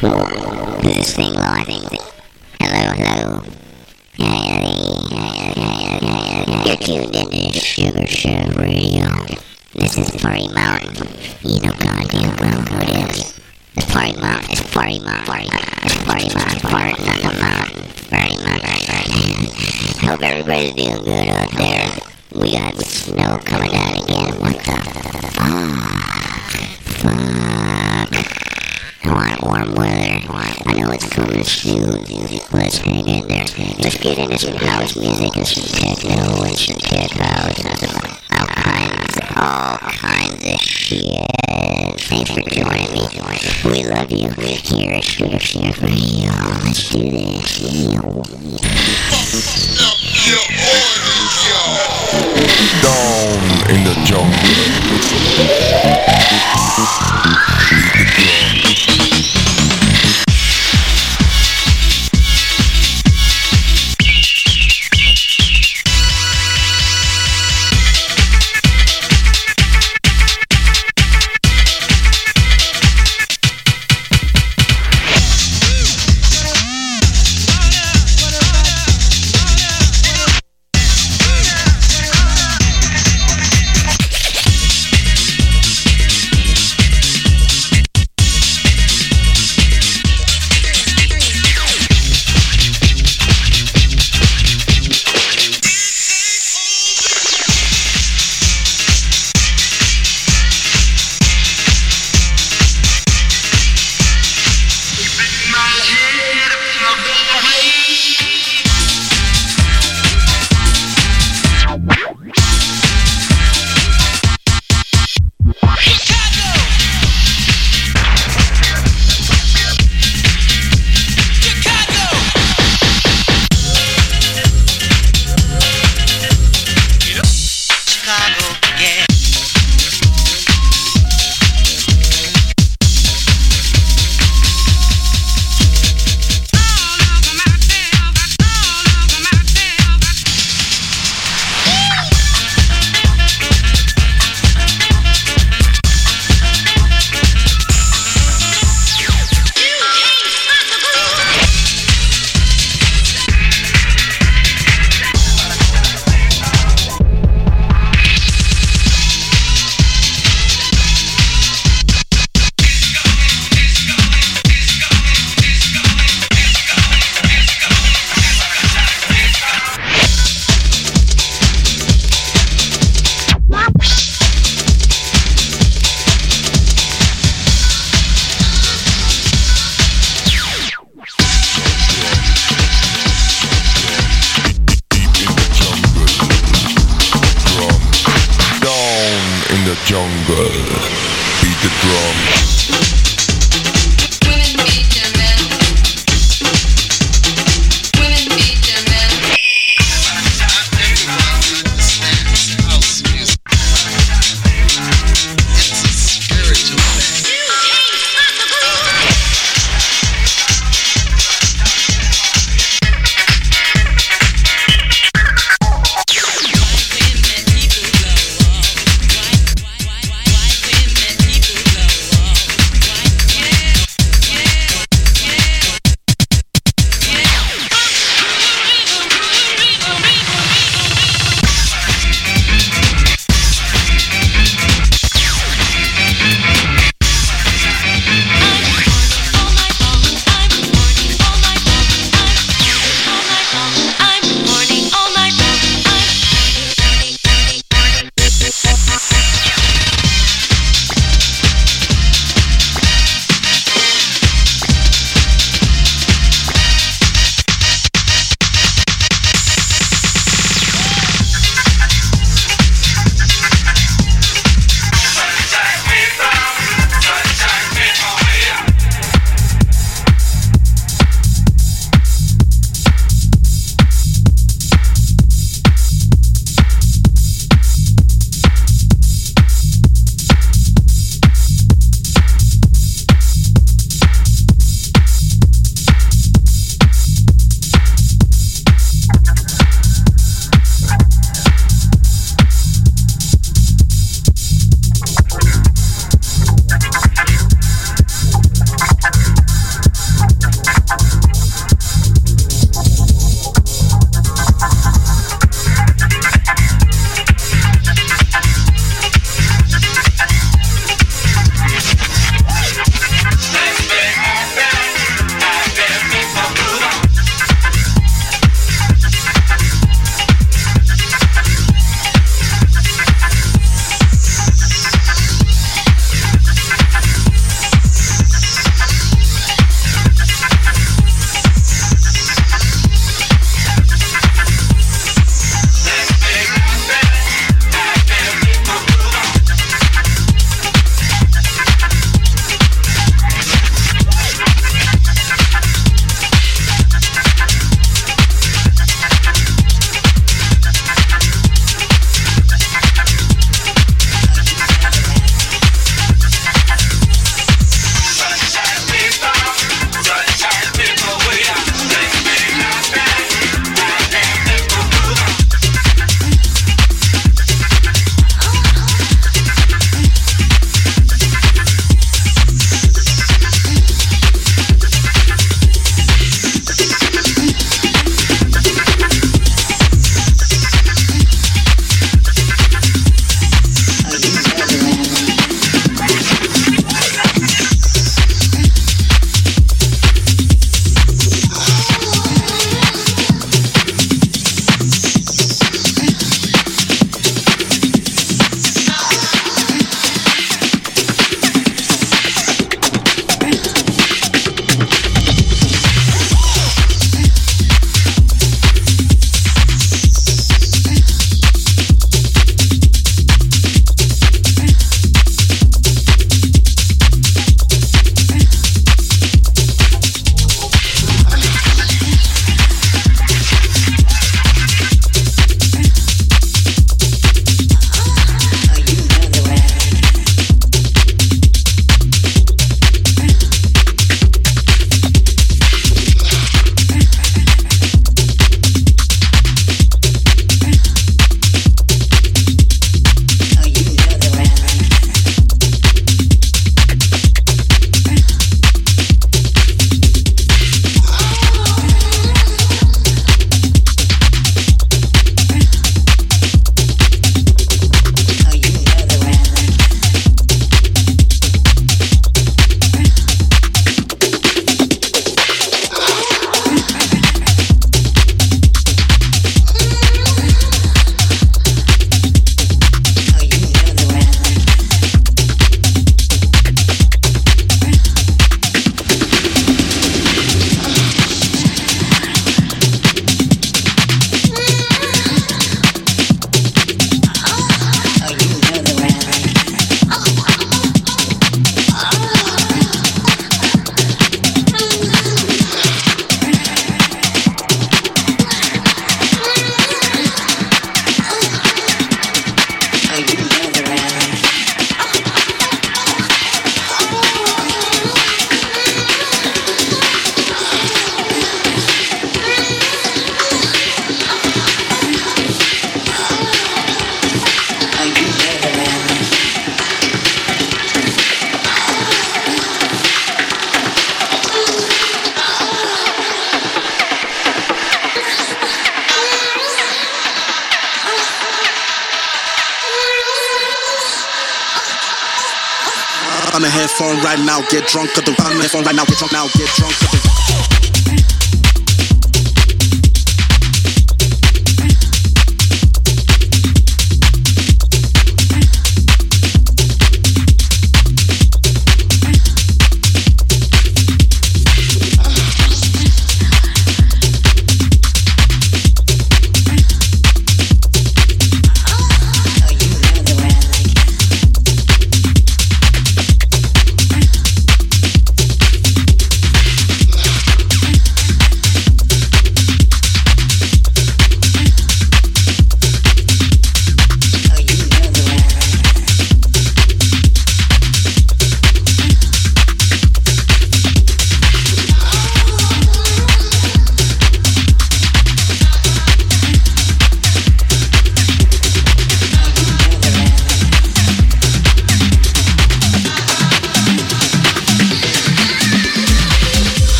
Thing live? Hello, hello. You're tuned into Sugar Show Radio. This is Party Mountain. You know goddamn well who it is. It's Party Mountain. It's Party Mountain. Party Mountain. It's Party Mountain. Party on the mountain. Party Mountain. Hope everybody's doing good out there. We got snow coming down again. What the fuck? It's soon. Let's hang in there. Let's get into some house music and some techno and some tech house and some all kinds, all kinds of shit. Thanks for joining me. We love you. Here at Share Radio. Let's do this. Down in the jungle.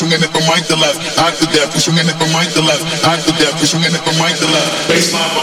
pushing it from right to left, after that, pushing it from right to left, after that, pushing it from right to left. Baseline.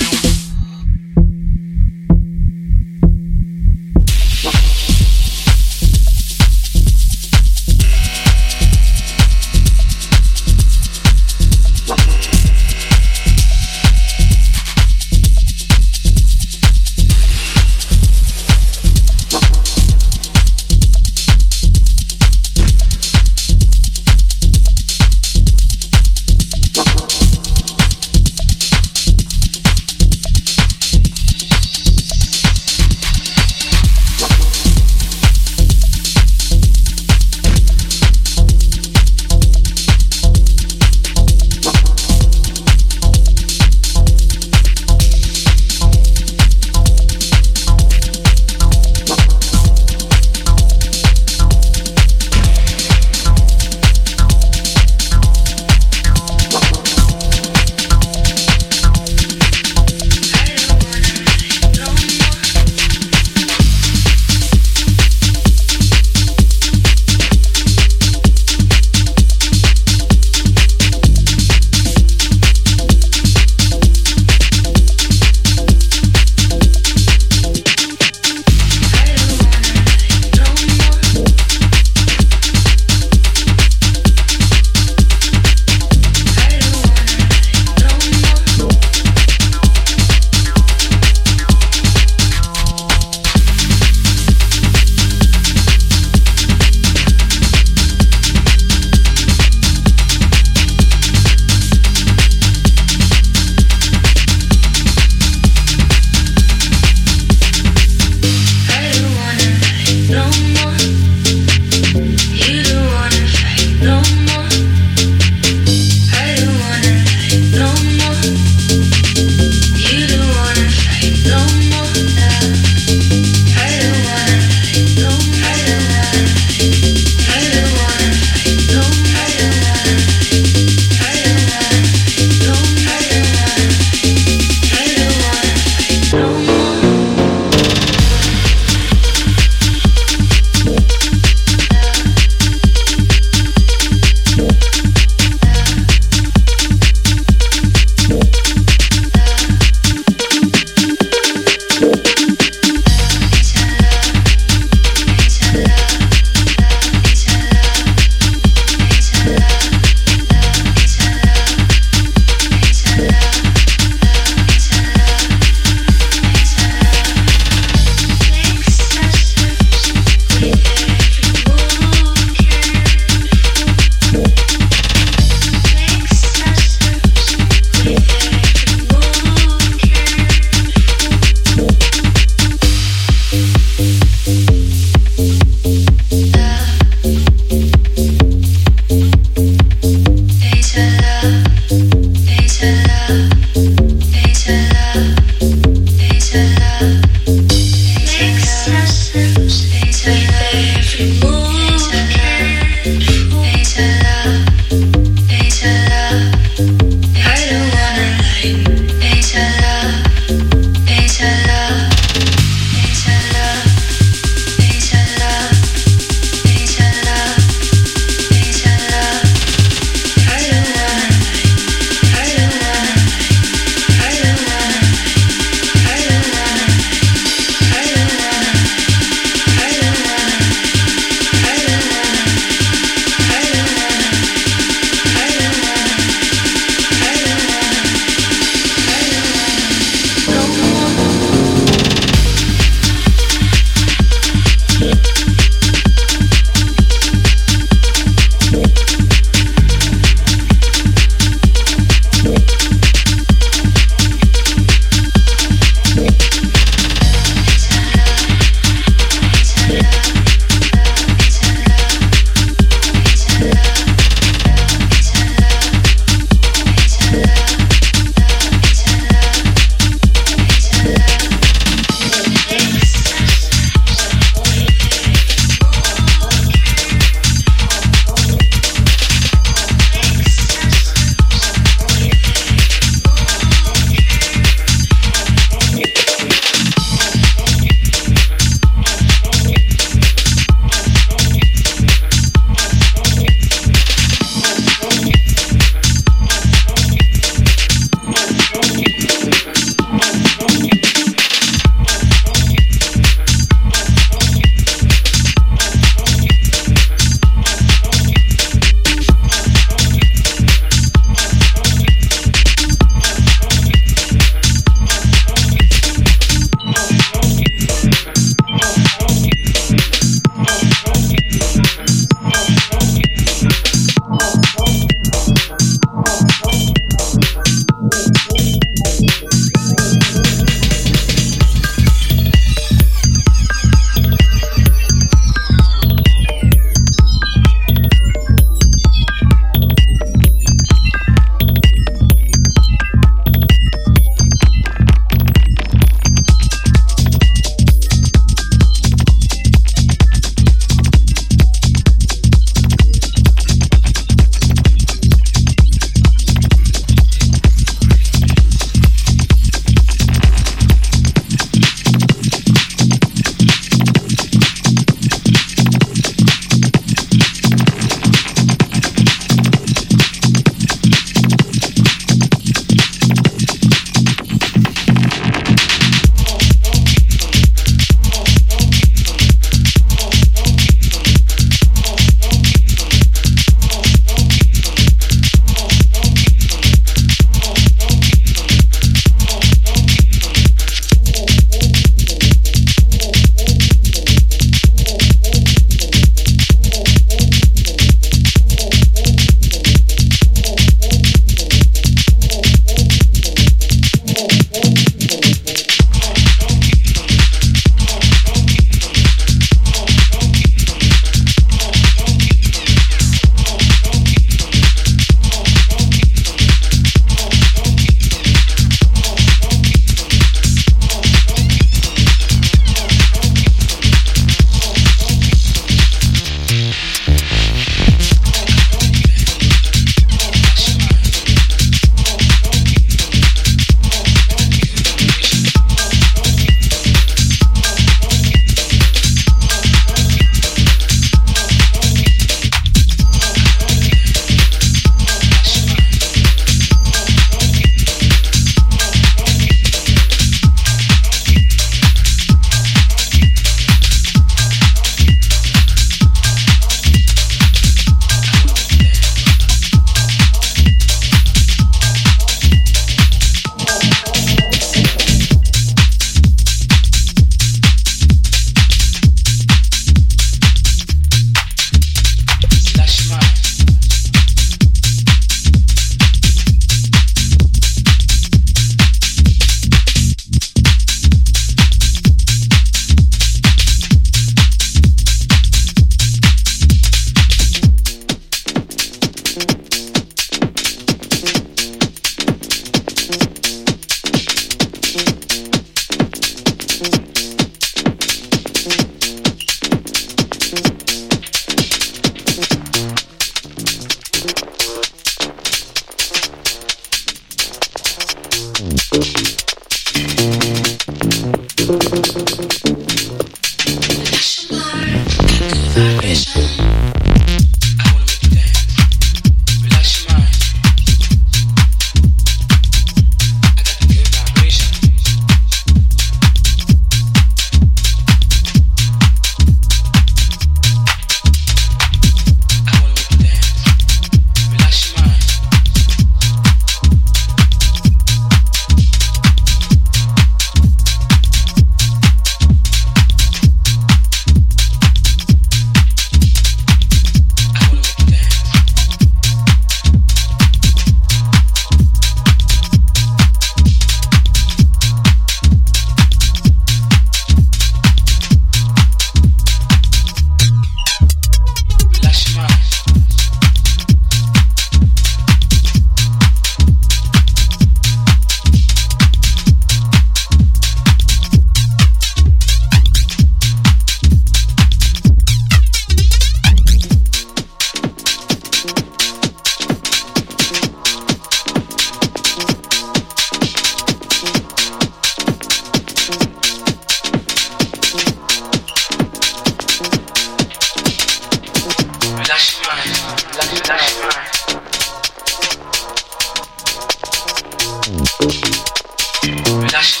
lâche,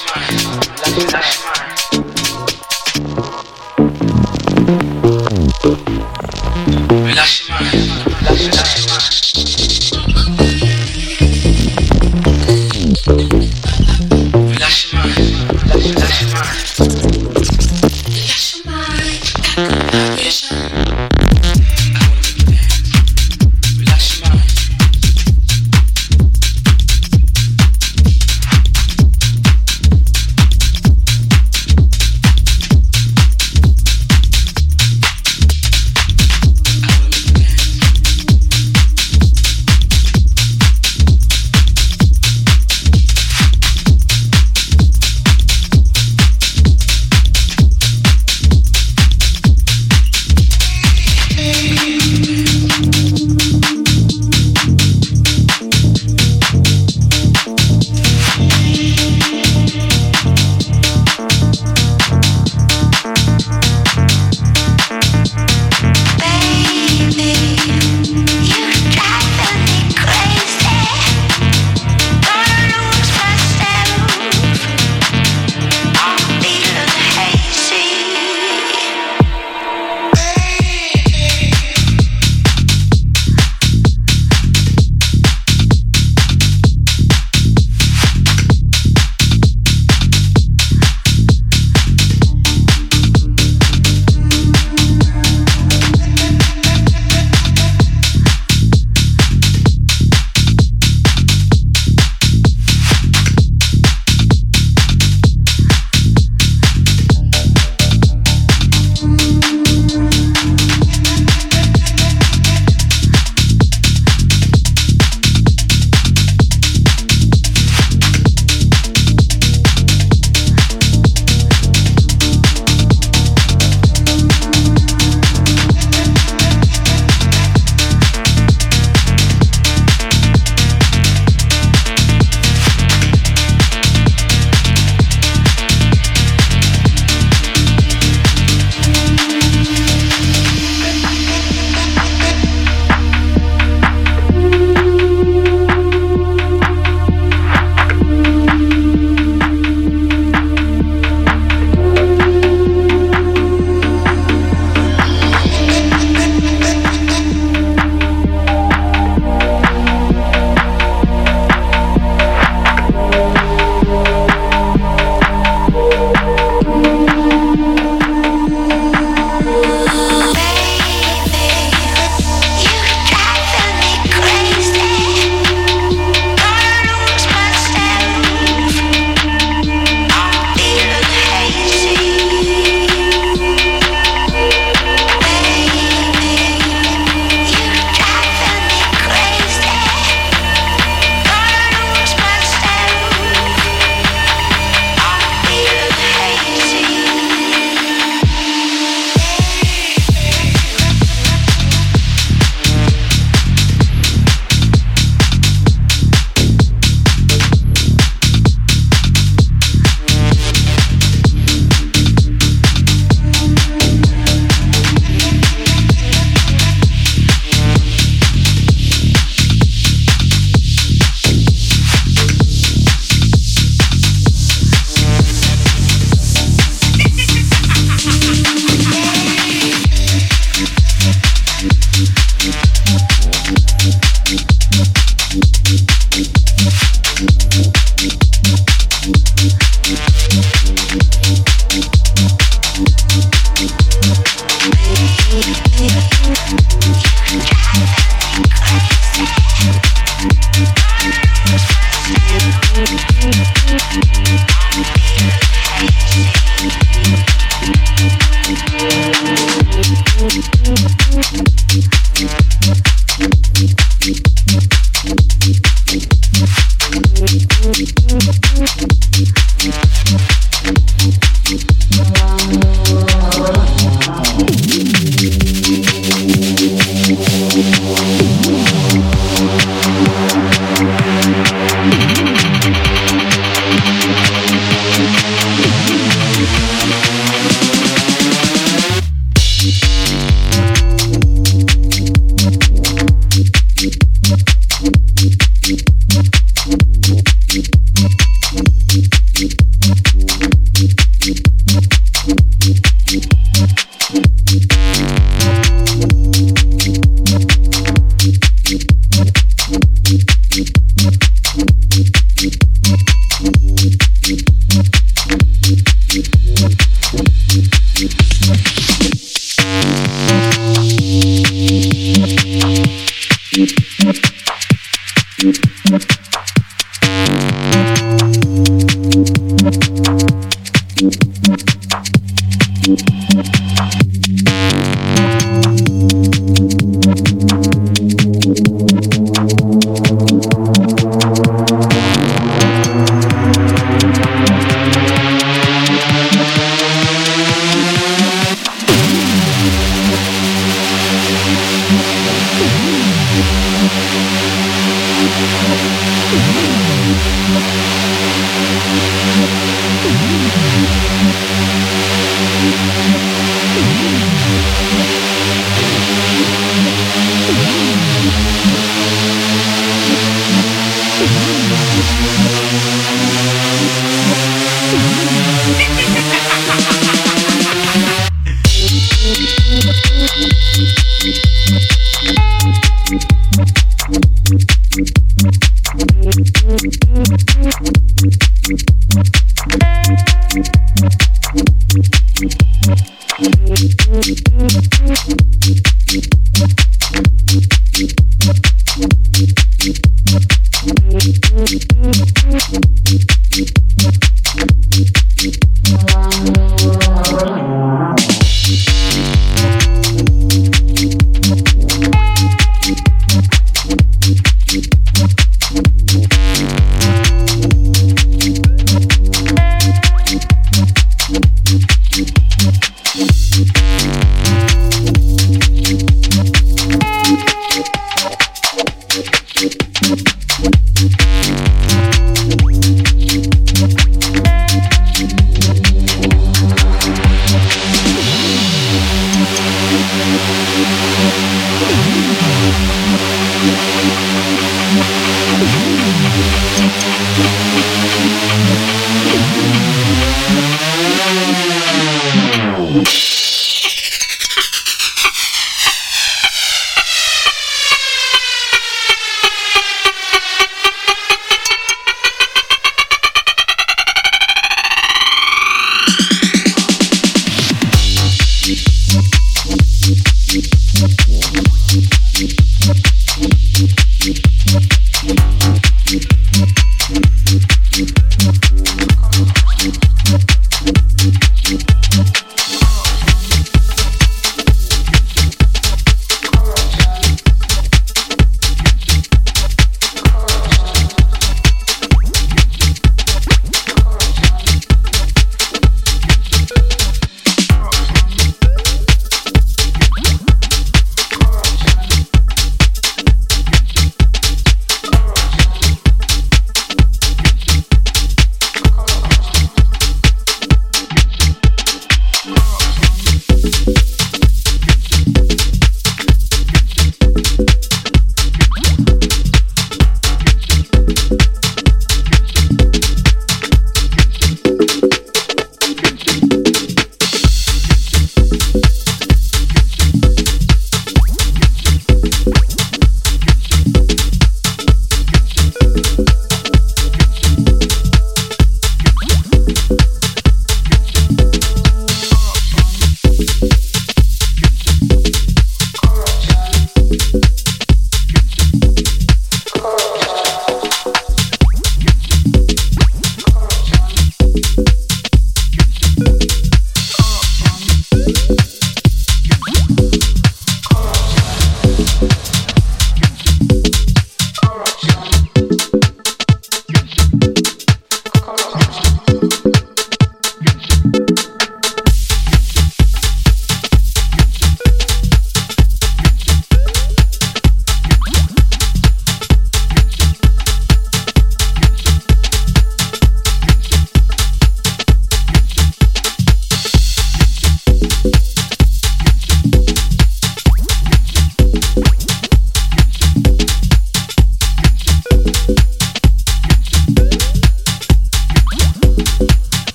lâche, lâche.